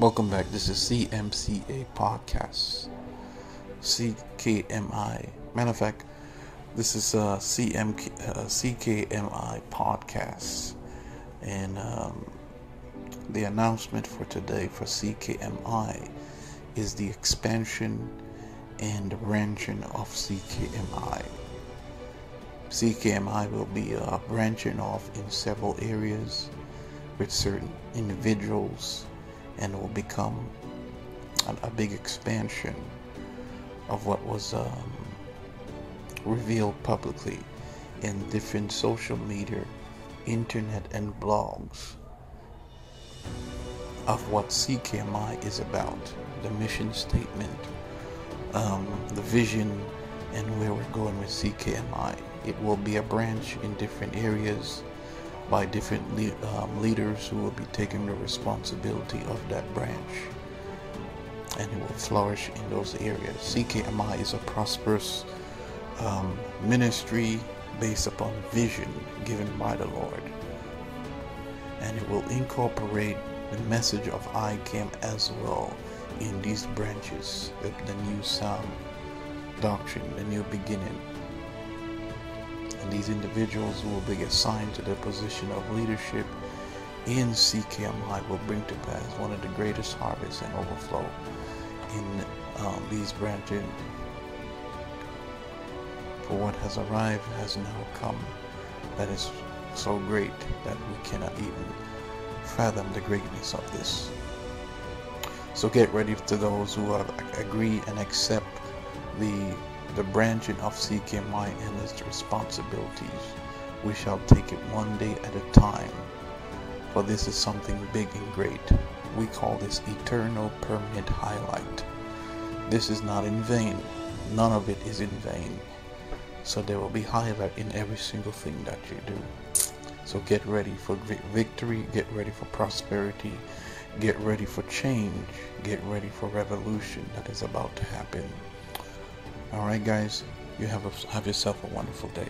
Welcome back. This is CMCA Podcast. CKMI. Matter of fact, this is uh, CM, uh, CKMI Podcast. And um, the announcement for today for CKMI is the expansion and branching of CKMI. CKMI will be uh, branching off in several areas with certain individuals and will become a, a big expansion of what was um, revealed publicly in different social media, internet, and blogs of what CKMI is about, the mission statement, um, the vision, and where we're going with CKMI. It will be a branch in different areas by different le- um, leaders who will be taking the responsibility of that branch. And it will flourish in those areas. CKMI is a prosperous um, ministry based upon vision given by the Lord. And it will incorporate the message of I came as well in these branches, the, the new sound doctrine, the new beginning and these individuals who will be assigned to the position of leadership in CKMI will bring to pass one of the greatest harvests and overflow in um, these branches. For what has arrived has now come that is so great that we cannot even fathom the greatness of this. So get ready to those who have agree and accept the the branching of CKMI and its responsibilities. We shall take it one day at a time, for this is something big and great. We call this eternal permanent highlight. This is not in vain. None of it is in vain. So there will be highlight in every single thing that you do. So get ready for victory, get ready for prosperity, get ready for change, get ready for revolution that is about to happen. All right, guys, you have a, have yourself a wonderful day.